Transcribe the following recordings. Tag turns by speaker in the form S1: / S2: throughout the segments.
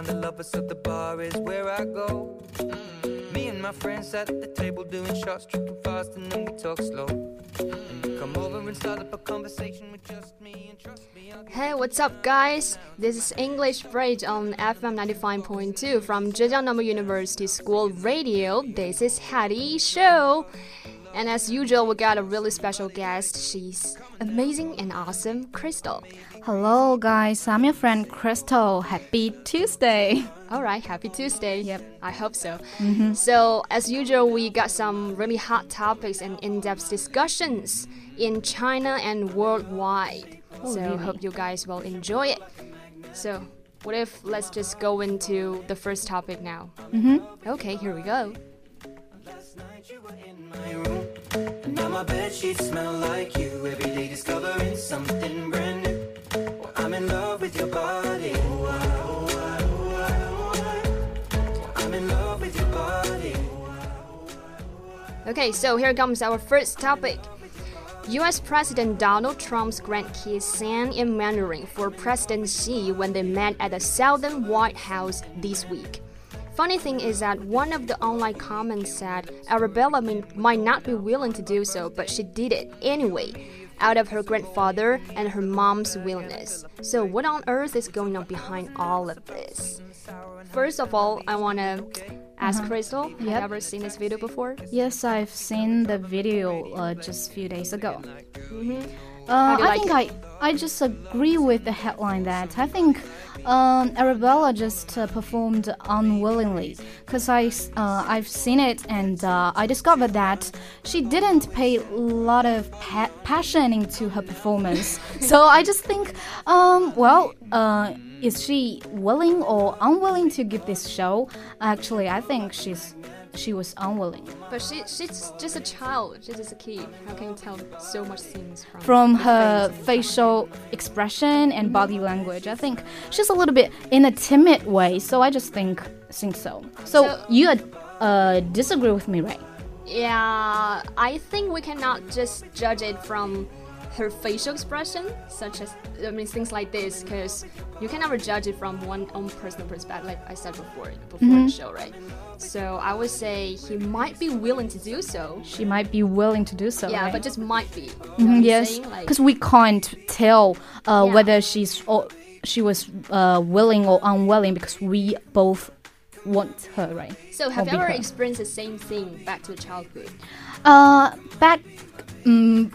S1: find the lovers, so the bar is where I go. Mm. Me and my friends at the table doing shots, tripping fast, and then we talk slow. You come over and start up a conversation with just me, and trust me, I'll
S2: Hey, what's up, guys? This is English Bridge on FM 95.2 from Zhejiang Normal University School Radio. This is Hattie Show. And as usual, we got a really special guest. She's amazing and awesome, Crystal.
S3: Hello, guys. I'm your friend Crystal. Happy Tuesday.
S2: All right, happy Tuesday.
S3: Yep.
S2: I hope so. So, as usual, we got some really hot topics and in depth discussions in China and worldwide.
S3: Oh,
S2: so,
S3: really?
S2: hope you guys will enjoy it. So, what if let's just go into the first topic now?
S3: Mm-hmm.
S2: Okay, here we go.
S1: And now my bed sheets smell like you. Every day discovering something brand new. I'm in love with your body.
S2: Okay, so here comes our first topic. US President Donald Trump's grandkids sang in Mandarin for President Xi when they met at the Southern White House this week. Funny thing is that one of the online comments said Arabella may- might not be willing to do so, but she did it anyway, out of her grandfather and her mom's willingness. So, what on earth is going on behind all of this? First of all, I want to ask Crystal, have you
S3: Yep.
S2: ever seen this video before?
S3: Yes, I've seen the video uh, just a few days ago.
S2: Mm-hmm.
S3: Uh, I
S2: like
S3: think I I just agree with the headline that I think um, Arabella just uh, performed unwillingly because I uh, I've seen it and uh, I discovered that she didn't pay a lot of pa- passion into her performance. so I just think, um, well, uh, is she willing or unwilling to give this show? Actually, I think she's she was unwilling.
S2: But she she's just a child. She's just a kid. How can you tell so much things from
S3: from her facial expression and body language. I think she's a little bit in a timid way, so I just think think so. So,
S2: So-
S3: you uh, disagree with me, right?
S2: Yeah, I think we cannot just judge it from her facial expression, such as I mean things like this, because you can never judge it from one own personal perspective, like I said before before
S3: Mm-hmm.
S2: the show, right? So I would say he might be willing to do so.
S3: She might be willing to do so.
S2: yeah,
S3: right?
S2: but just might be. You know
S3: Mhm,
S2: what
S3: yes,
S2: saying? Like-
S3: because we can't tell uh,
S2: Yeah.
S3: whether she's or she was uh, willing or unwilling because we both want her, right?
S2: so have
S3: or
S2: you ever
S3: her.
S2: experienced the same thing back to childhood?
S3: Uh, back, um,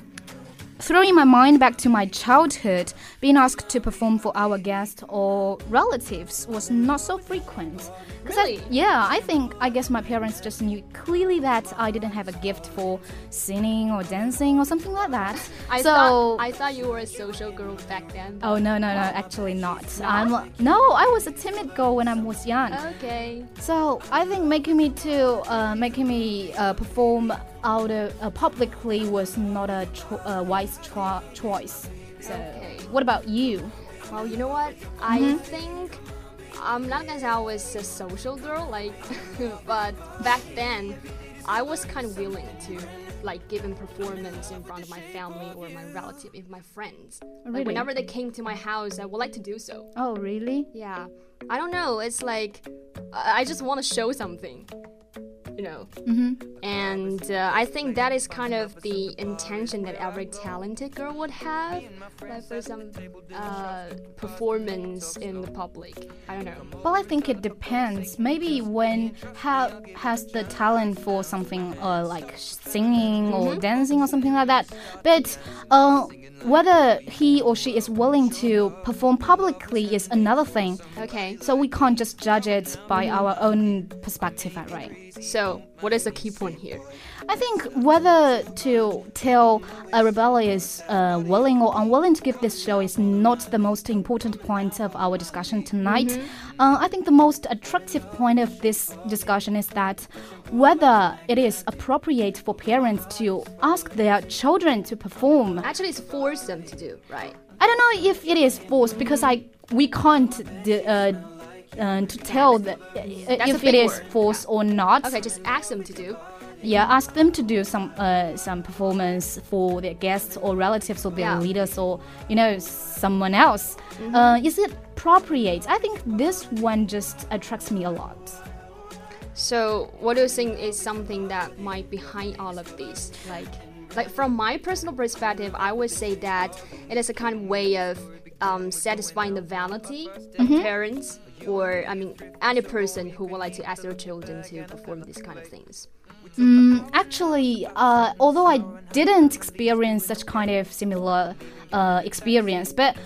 S3: throwing my mind back to my childhood, being asked to perform for our guests or relatives was not so frequent. 'Cause I-
S2: Really?
S3: yeah, I think I guess my parents just knew clearly that I didn't have a gift for singing or dancing or something like that.
S2: I
S3: so.
S2: thought I thought you were a social girl back then.
S3: Oh no no no! Actually not.
S2: Not?
S3: I'm no. I was a timid girl when I was young.
S2: Okay.
S3: So I think making me to uh, making me uh, perform out uh, publicly was not a cho- uh, wise cho- choice. So
S2: Okay.
S3: what about you?
S2: Well, you know what? I
S3: Mm-hmm.
S2: think I'm not gonna say I was a social girl, like, but back then, I was kind of willing to like give a performance in front of my family or my relative, if my friends.
S3: Really?
S2: Like whenever they came to my house, I would like to do so.
S3: Oh really?
S2: Yeah, I don't know. It's like I just want to show something, you know.
S3: Mm-hmm.
S2: And uh, I think that is kind of the intention that every talented girl would have, like for some uh, performance in the public. I don't know.
S3: Well, I think it depends. Maybe when ha- has the talent for something uh, like singing or dancing or something like that. But uh, whether he or she is willing to perform publicly is another thing.
S2: Okay,
S3: So we can't just judge it by our own perspective, right?
S2: so what is the key point here?
S3: I think whether to tell Arabella is uh, willing or unwilling to give this show is not the most important point of our discussion tonight. Uh, I think the most attractive point of this discussion is that whether it is appropriate for parents to ask their children to perform.
S2: Actually, it's force them to do, right?
S3: I don't know if it is forced because I we can't uh, uh, to tell that uh,
S2: That's
S3: if it is
S2: word.
S3: forced or not.
S2: Okay, just ask them to do.
S3: yeah, ask them to do some uh, some performance for their guests or relatives or their
S2: Yeah.
S3: leaders or you know someone else.
S2: Mm-hmm.
S3: Uh, is it appropriate? I think this one just attracts me a lot.
S2: So, what do you think is something that might be behind all of this? Like, like from my personal perspective, I would say that it is a kind of way of um, satisfying the vanity of parents, or I mean, any person who would like to ask their children to perform these kind of things.
S3: Mm, actually, uh, although I didn't experience such kind of similar uh, experience, but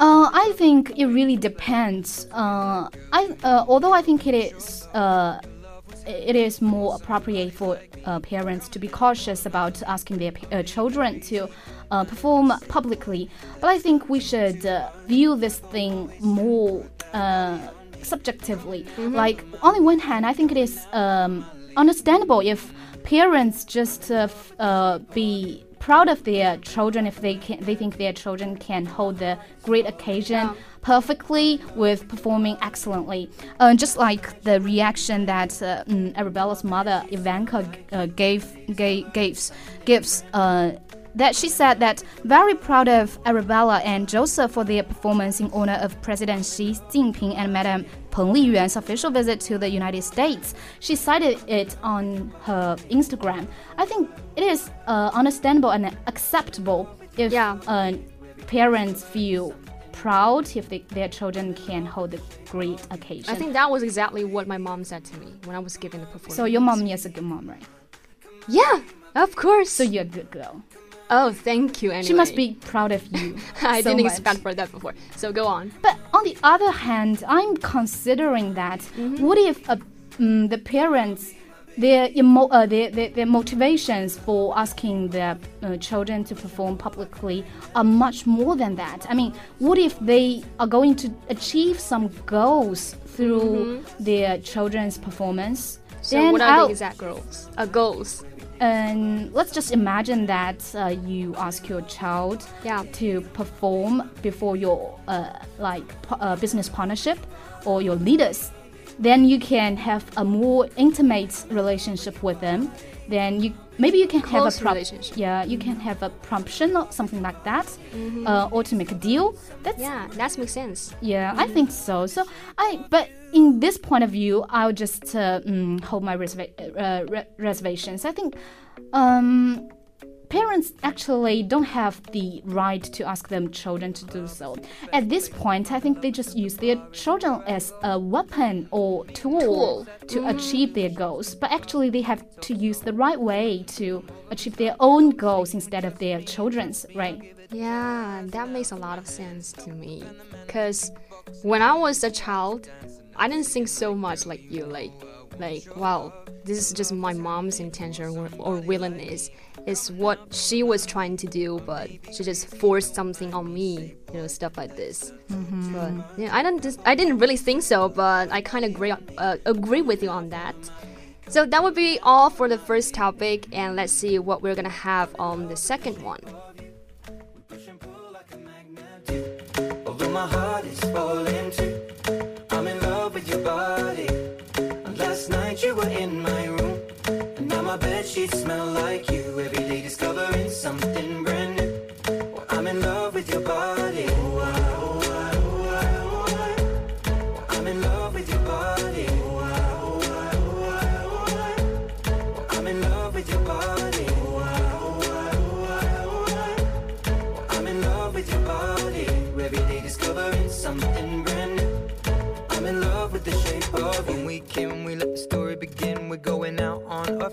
S3: uh, I think it really depends. Uh, I uh, although I think it is. It is more appropriate for uh, parents to be cautious about asking their uh, children to uh, perform publicly. But I think we should uh, view this thing more uh, subjectively. Like, on the one hand, I think it is um, understandable if parents just uh, f- uh, be proud of their children if they can they think their children can hold the great occasion perfectly with performing excellently. Uh, just like the reaction that uh, mm, Arabella's mother Ivanka uh, gave, gave gives gives. Uh, that she said that very proud of Arabella and Joseph for their performance in honor of President Xi Jinping and Madam Peng Liyuan's official visit to the United States. She cited it on her Instagram. I think it is uh, understandable and acceptable if
S2: Yeah.
S3: uh, parents feel proud if they, their children can hold a great occasion.
S2: I think that was exactly what my mom said to me when I was giving the performance.
S3: so. Your mom is a good mom, right?
S2: Yeah, of course.
S3: So you're a good girl.
S2: Oh, thank you. Anyway.
S3: She must be proud of you.
S2: I
S3: so
S2: didn't
S3: much.
S2: expect for that before. So go on.
S3: But on the other hand, I'm considering that
S2: Mm-hmm.
S3: what if uh, mm, the parents their, emo- uh, their, their their motivations for asking their uh, children to perform publicly are much more than that. I mean, what if they are going to achieve some goals through their children's performance?
S2: So
S3: then
S2: what are
S3: I'll-
S2: the exact goals? Uh, goals.
S3: And let's just imagine that uh, you ask your child
S2: Yeah.
S3: to perform before your uh, like uh, business partnership or your leaders. Then you can have a more intimate relationship with them. Then you maybe you can
S2: Close
S3: have a prop-. Yeah, you can have a promption or something like that, uh, or to make a deal. That's
S2: Yeah, that makes sense.
S3: yeah, I think so. So I, but in this point of view, I'll just uh, mm, hold my reserva- uh, re- reservations. I think um, parents actually don't have the right to ask them children to do so. At this point, I think they just use their children as a weapon or tool,
S2: Tool.
S3: to achieve their goals. But actually, they have to use the right way to achieve their own goals instead of their children's. Right?
S2: Yeah, that makes a lot of sense to me. Cause when I was a child, I didn't think so much like you. Like, like wow, this is just my mom's intention or, or willingness. It's what she was trying to do, but she just forced something on me. You know, stuff like this. But yeah, I don't. Just, I didn't really think so, but I kind of agree. Uh, agree with you on that. So that would be all for the first topic, and let's see what we're gonna have on the second one.
S1: My heart is falling too, I'm in love with your body. Last night you were in my room, and now my bed sheets smell like you. Every day discovering something brand new. I'm in love with your body. Oh, I, oh, I, oh, I, oh, I. I'm in love with your body. Oh, I, oh, I, oh, I, oh, I. I'm in love with your body. Oh, I, oh, I, oh, I, oh, I. I'm in love with your body. Every day discovering something brand new. I'm in love with the shape of
S4: When we came, we let the story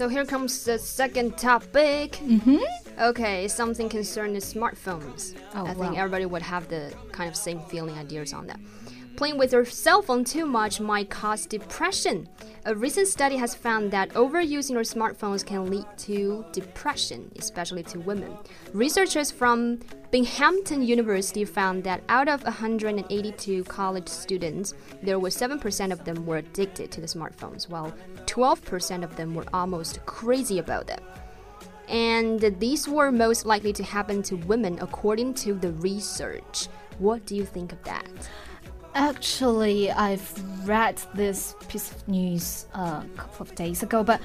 S2: So here comes the second topic. Mm-hmm. Okay, something concerning smartphones.
S3: Oh,
S2: I think
S3: wow.
S2: everybody would have the kind of same feeling ideas on that. Playing with your cell phone too much might cause depression. A recent study has found that overusing your smartphones can lead to depression, especially to women. Researchers from Binghamton University found that out of 182 college students, there were 7% of them were addicted to the smartphones, while 12% of them were almost crazy about them. And these were most likely to happen to women according to the research. What do you think of that?
S3: Actually, I've read this piece of news a couple of days ago, but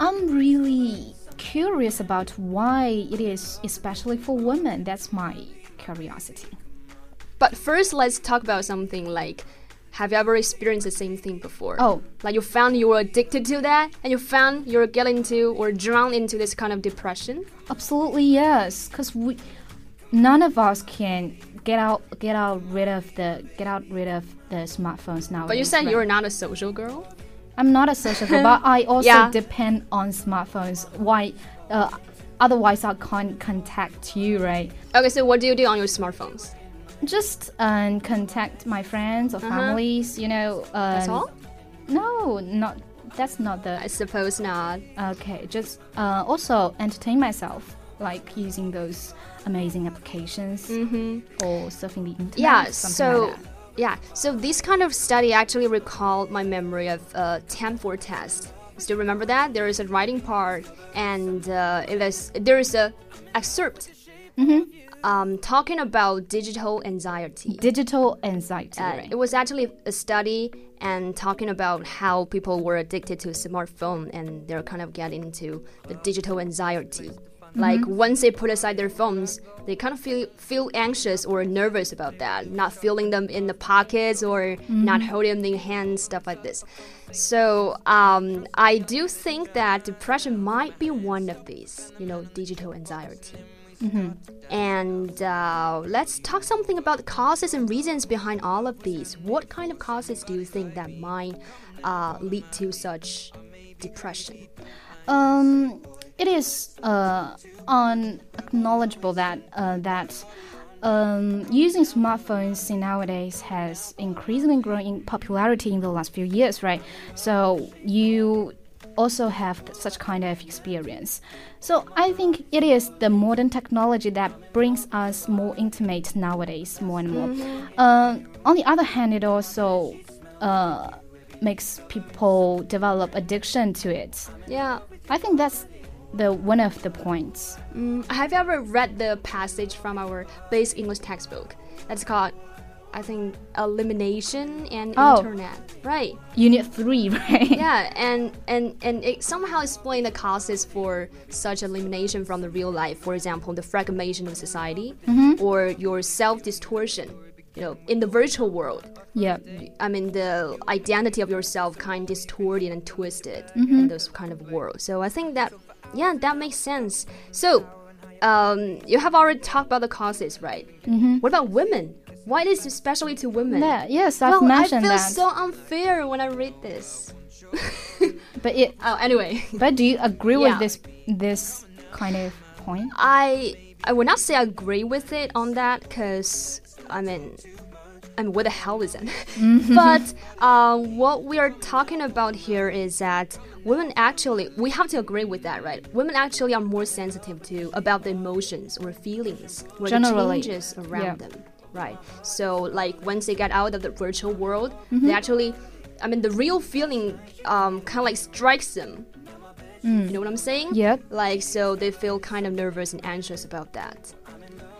S3: I'm really curious about why it is especially for women. That's my curiosity.
S2: But first, let's talk about something like have you ever experienced the same thing before?
S3: Oh.
S2: Like you found you were addicted to that and you found you're getting into or drowned into this kind of depression?
S3: Absolutely yes, because we none of us can get out get out rid of the get out rid of the smartphones now.
S2: But you said you're not a social girl?
S3: I'm not a social girl, but I also
S2: Yeah.
S3: depend on smartphones. Why? Uh, otherwise, I can't contact you, right?
S2: Okay, so what do you do on your smartphones?
S3: Just um, contact my friends or families. You know. Um.
S2: That's all?
S3: No, not. That's not the.
S2: I suppose not.
S3: Okay, just uh, also entertain myself, like using those amazing applications or surfing the internet.
S2: Yeah, so
S3: like that.
S2: yeah, so this kind of study actually recalled my memory of a uh, Stanford test. Still remember that there is a writing part, and uh, it is there is a excerpt um, talking about digital anxiety.
S3: digital anxiety.
S2: Uh,
S3: right?
S2: It was actually a study and talking about how people were addicted to a smartphone and they're kind of getting into the digital anxiety. Like once they put aside their phones, they kind of feel feel anxious or nervous about that, not feeling them in the pockets or not holding them in hands, stuff like this. So um, I do think that depression might be one of these, you know, digital anxiety. And uh, let's talk something about the causes and reasons behind all of these. What kind of causes do you think that might uh, lead to such depression?
S3: Um, it is uh, unacknowledgeable that uh, that um, using smartphones nowadays has increasingly grown in popularity in the last few years, right? So you also have such kind of experience. So I think it is the modern technology that brings us more intimate nowadays, more and more. Uh, on the other hand, it also uh, makes people develop addiction to it.
S2: Yeah.
S3: I think that's the one of the points.
S2: Mm, have you ever read the passage from our basic English textbook? That's called, I think, Elimination and
S3: Oh.
S2: Internet. Right.
S3: Unit three, right?
S2: yeah, and, and, and it somehow explain the causes for such elimination from the real life. For example, the fragmentation of society or your self distortion. You know, in the virtual world,
S3: Yeah.
S2: I mean, the identity of yourself kind of distorted and twisted in those kind of world. So I think that, yeah, that makes sense. So, um, you have already talked about the causes, right? Mm-hmm. What about women? Why is it especially to women?
S3: Yeah, yes, I've
S2: well, I feel
S3: that.
S2: so unfair when I read this.
S3: but it,
S2: Oh, anyway,
S3: but do you agree
S2: Yeah.
S3: with this this kind of point?
S2: I I would not say I agree with it on that because I mean, I mean, what the hell is it? but uh, what we are talking about here is that women actually we have to agree with that, right? Women actually are more sensitive to about the emotions or feelings or
S3: Generally,
S2: the changes around
S3: yeah.
S2: them, right? So like once they get out of the virtual world,
S3: Mm-hmm.
S2: they actually. I mean, the real feeling um, kind of like strikes them. You know what I'm saying?
S3: Mm. Yep.
S2: Like, so they feel kind of nervous and anxious about that.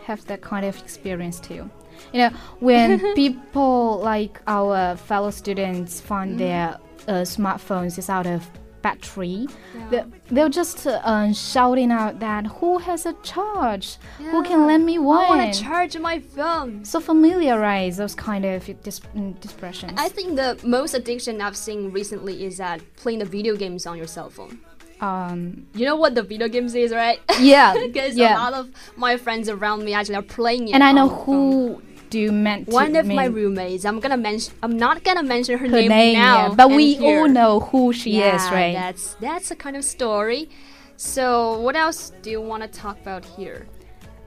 S3: Have that kind of experience too. You know, when people like our fellow students find
S2: Mm-hmm.
S3: their uh, smartphones is out of battery, they, they'll just uh, shouting out that who has a charge? Who can lend me one I
S2: want to charge my phone.
S3: so familiarize those kind of dis- mm, expressions.
S2: I think the most addiction I've seen recently is that playing the video games on your cell phone.
S3: um,
S2: You know what the video games is, right?
S3: yeah,
S2: Because
S3: yeah.
S2: a lot of my friends around me actually are playing it.
S3: and I know
S2: on the phone.
S3: who do you meant
S2: One of my roommates. I'm gonna mention. I'm not gonna mention her,
S3: her
S2: name,
S3: name,
S2: now.
S3: yeah, but we
S2: here.
S3: all know who she
S2: yeah,
S3: is, right?
S2: That's that's a kind of story. So what else do you want to talk about here?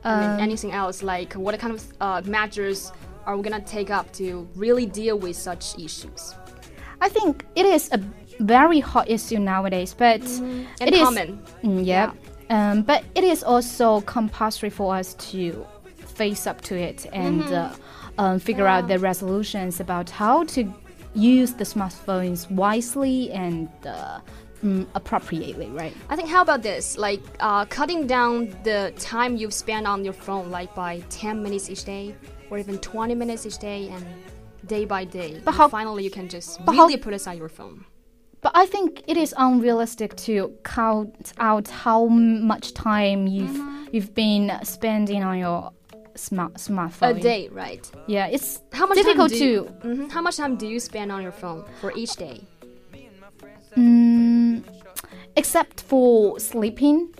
S2: I mean,
S3: Um,
S2: anything else like what kind of uh, measures are we gonna take up to really deal with such issues?
S3: I think it is a very hot issue nowadays, but
S2: And
S3: it is
S2: common.
S3: Mm, yeah. Um, but it is also compulsory for us to face up to it and uh, um, figure out the resolutions about how to use the smartphones wisely and uh, mm, appropriately, right?
S2: I think how about this? Like uh, cutting down the time you've spent on your phone, like by 10 minutes each day, or even 20 minutes each day, and day by day.
S3: But how-
S2: finally you can just
S3: but how-
S2: really put aside your phone.
S3: But I think it is unrealistic to count out how much time you've you've been spending on your smart
S2: A day, right?
S3: Yeah, it's
S2: How much
S3: difficult
S2: time do you,
S3: to
S2: Mhm. How much time do you spend on your phone for each day?
S3: Mm, except for sleeping,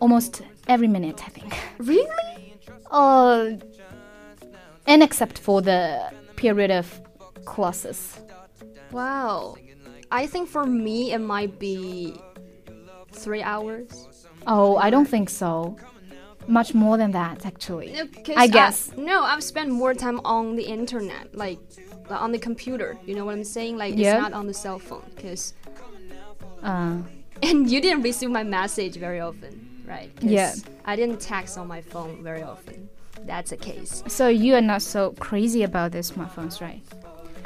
S3: almost every minute, I think.
S2: Really?
S3: Uh, and except for the period of classes.
S2: Wow. I think for me it might be three hours.
S3: Oh, I don't think so. Much more than that, actually. I guess.
S2: no, I've spent more time on the internet, like like on the computer. You know what I'm saying? Like
S3: Yeah.
S2: it's not on the cell phone, because
S3: Uh,
S2: and you didn't receive my message very often, right
S3: Yeah.
S2: I didn't text on my phone very often. That's a case.
S3: so you are not so crazy about the smartphones, right?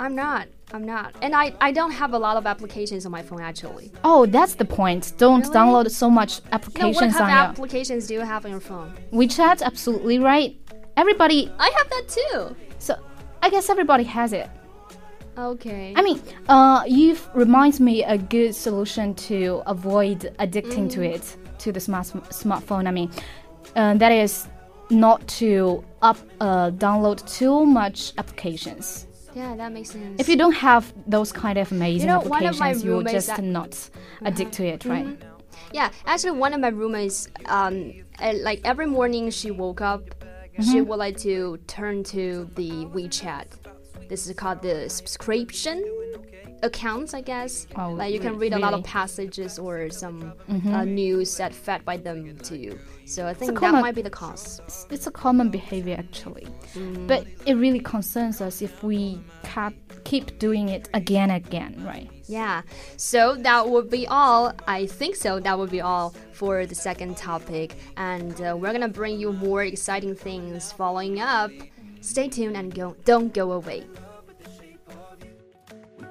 S2: I'm not. I'm not. And I, I don't have a lot of applications on my phone actually.
S3: Oh, that's the point. Don't
S2: Really?
S3: download so much
S2: No, what
S3: applications
S2: kind of
S3: on your
S2: applications do you have on your phone?
S3: WeChat. Absolutely right. Everybody.
S2: I have that too.
S3: So I guess everybody has it.
S2: Okay.
S3: I mean, uh, you've reminds me a good solution to avoid addicting to
S2: Mm.
S3: it to the smart smartphone. I mean, uh, that is not to up uh, download too much applications.
S2: Yeah, that makes sense.
S3: If you don't have those kind of amazing
S2: know, of my
S3: applications, you
S2: roommates
S3: just not uh-huh. addict to it, right? Mm-hmm.
S2: Yeah, actually, one of my roommates, um, like every morning she woke up, she mm-hmm. would like to turn to the WeChat. This is called the subscription accounts, I guess.
S3: Oh,
S2: like you can
S3: re-
S2: read a lot of passages or some uh, news that fed by them to you. So I think that might be the cause.
S3: It's, it's a common behavior actually,
S2: Mm.
S3: but it really concerns us if we cap, keep doing it again and again, right?
S2: Yeah, so that would be all. I think so. That would be all for the second topic. And uh, we're gonna bring you more exciting things following up. Stay tuned and go, don't go away.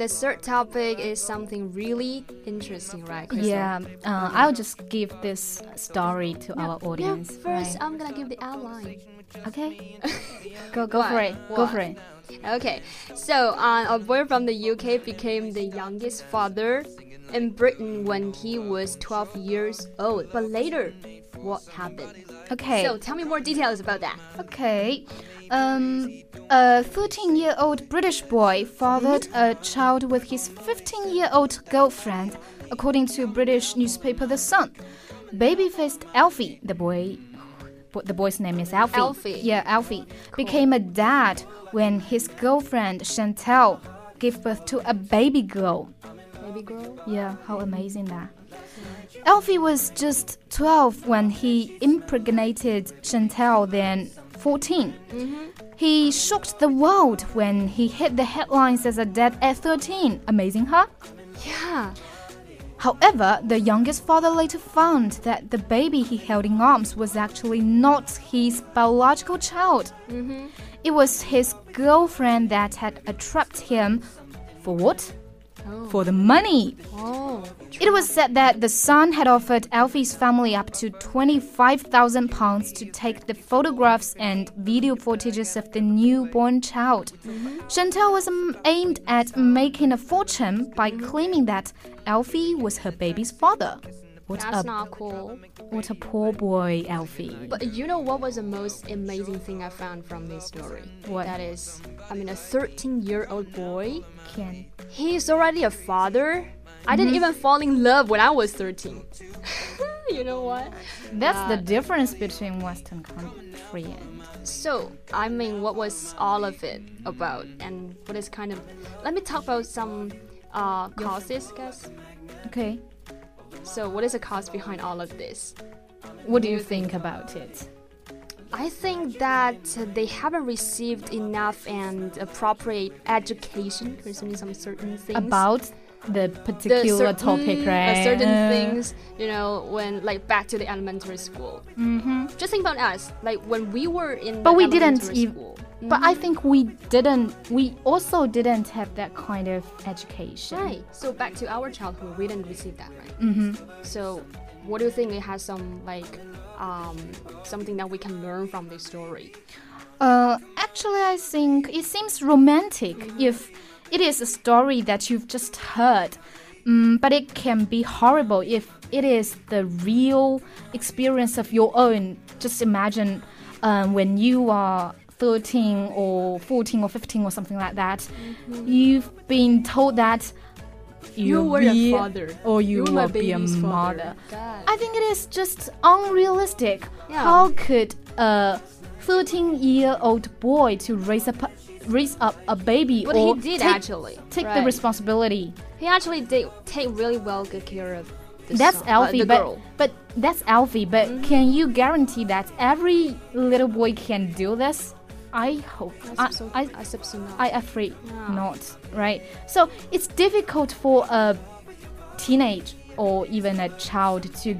S1: the
S2: third topic is something really interesting, right? Crystal?
S3: Yeah, uh, I'll just give this story to our
S2: Yeah,
S3: audience.
S2: first,
S3: right?
S2: I'm gonna give the outline.
S3: okay, go go for
S2: What?
S3: it. Go for it.
S2: Okay, so uh, a boy from the UK became the youngest father in Britain when he was 12 years old. But later, what happened.
S3: Okay.
S2: So tell me more details about that.
S3: Okay. Um, a 13 year old British boy fathered a child with his 15 year old girlfriend, according to British newspaper The Sun. Baby faced Alfie, the boy. The boy's name is Alfie.
S2: Alfie.
S3: Yeah, Alfie. Became a dad when his girlfriend Chantel gave birth to a baby girl.
S2: Baby girl.
S3: Yeah, how amazing that. Alfie was just 12 when he impregnated Chantel, then 14. Mm-hmm. He shocked the world when he hit the headlines as a dad at 13. Amazing, huh?
S2: Yeah.
S3: However, the youngest father later found that the baby he held in arms was actually not his biological child. Mm-hmm. It was his girlfriend that had trapped him for what? Oh. For the money.
S2: Oh.
S3: It was said that the Sun had offered Alfie's family up to £25,000 to take the photographs and video footages of the newborn child. Chantal was aimed at making a fortune by claiming that Alfie was her baby's father. What
S2: That's
S3: a,
S2: not cool.
S3: what a poor boy, Alfie.
S2: But you know what was the most amazing thing I found from this story?
S3: What?
S2: That is, I mean, a 13 year old boy,
S3: Can.
S2: he's already a father. I didn't even fall in love when I was 13. you know what?
S3: That's the difference between Western country and.
S2: So, I mean, what was all of it about? And what is kind of. Let me talk about some uh, causes, guys.
S3: Okay.
S2: So, what is the cause behind all of this?
S3: What do you think about it?
S2: I think that they haven't received enough and appropriate education concerning some certain things.
S3: About the
S2: the
S3: particular
S2: cer-
S3: topic,
S2: mm,
S3: right?
S2: uh, certain
S3: Uh,
S2: things, you know, when like back to the elementary school. Mm-hmm. Just think about us, like when we were in.
S3: But
S2: the
S3: we didn't ev-
S2: school.
S3: But I think we didn't. We also didn't have that kind of education.
S2: Right. So back to our childhood, we didn't receive that, right? Mm-hmm. So, what do you think it has some like um, something that we can learn from this story?
S3: Uh, actually, I think it seems romantic if it is a story that you've just heard. Mm, but it can be horrible if it is the real experience of your own. Just imagine um, when you are 13 or 14 or 15 or something like that, you've been told that
S2: You
S3: will
S2: were a father.
S3: or you,
S2: You
S3: will be a mother. I think it is just unrealistic.
S2: Yeah.
S3: How could a 13-year-old boy to raise up raise up a baby
S2: But
S3: or
S2: he did
S3: take,
S2: actually.
S3: take the responsibility?
S2: He actually did take really well good care of.
S3: That's
S2: son, uh,
S3: Alfie,
S2: the
S3: but. But that's Alfie. But can you guarantee that every little boy can do this? I hope. I,
S2: I, so,
S3: I,
S2: I suppose not.
S3: I afraid
S2: Yeah.
S3: not, right? So it's difficult for a teenage or even a child to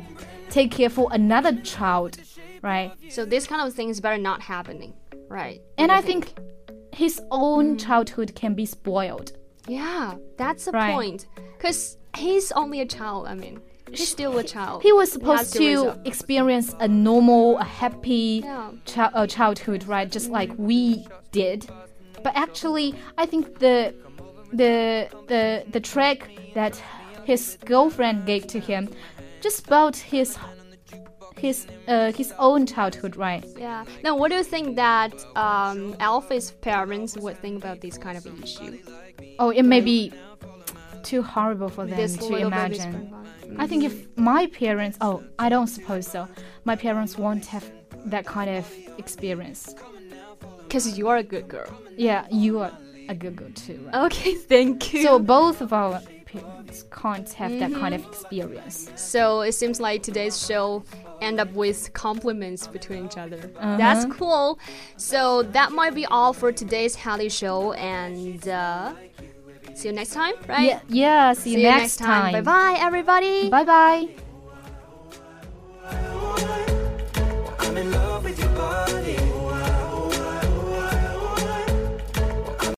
S3: take care for another child, right?
S2: so this kind of thing is better not happening, right?
S3: And I
S2: you
S3: think his own childhood can be spoiled.
S2: Yeah, that's the
S3: Right.
S2: point. Because he's only a child. I mean, he's still a child.
S3: He was supposed
S2: to
S3: to experience a normal, a happy
S2: Yeah.
S3: chi- uh, childhood, right? Just like we did. But actually, I think the the the the trick that his girlfriend gave to him just about his his uh, his own childhood, right?
S2: Yeah. Now, what do you think that um, Alfie's parents would think about this kind of issue?
S3: Oh, it may be too horrible for them
S2: this
S3: to imagine. I think if my parents, oh, I don't suppose so. My parents won't have that kind of experience.
S2: Because you are a good girl.
S3: Yeah, you are a good girl too. Right?
S2: Okay, thank you.
S3: So both of our parents can't have that kind of experience.
S2: So it seems like today's show end up with compliments between each other. Uh -huh. That's cool. So that might be all for today's Hallie show, and uh, see you next time, right?
S3: Yeah, yeah see,
S2: see
S3: you, you, next, next time. time.
S2: Bye bye, everybody.
S3: Bye bye. I'm in love with your body.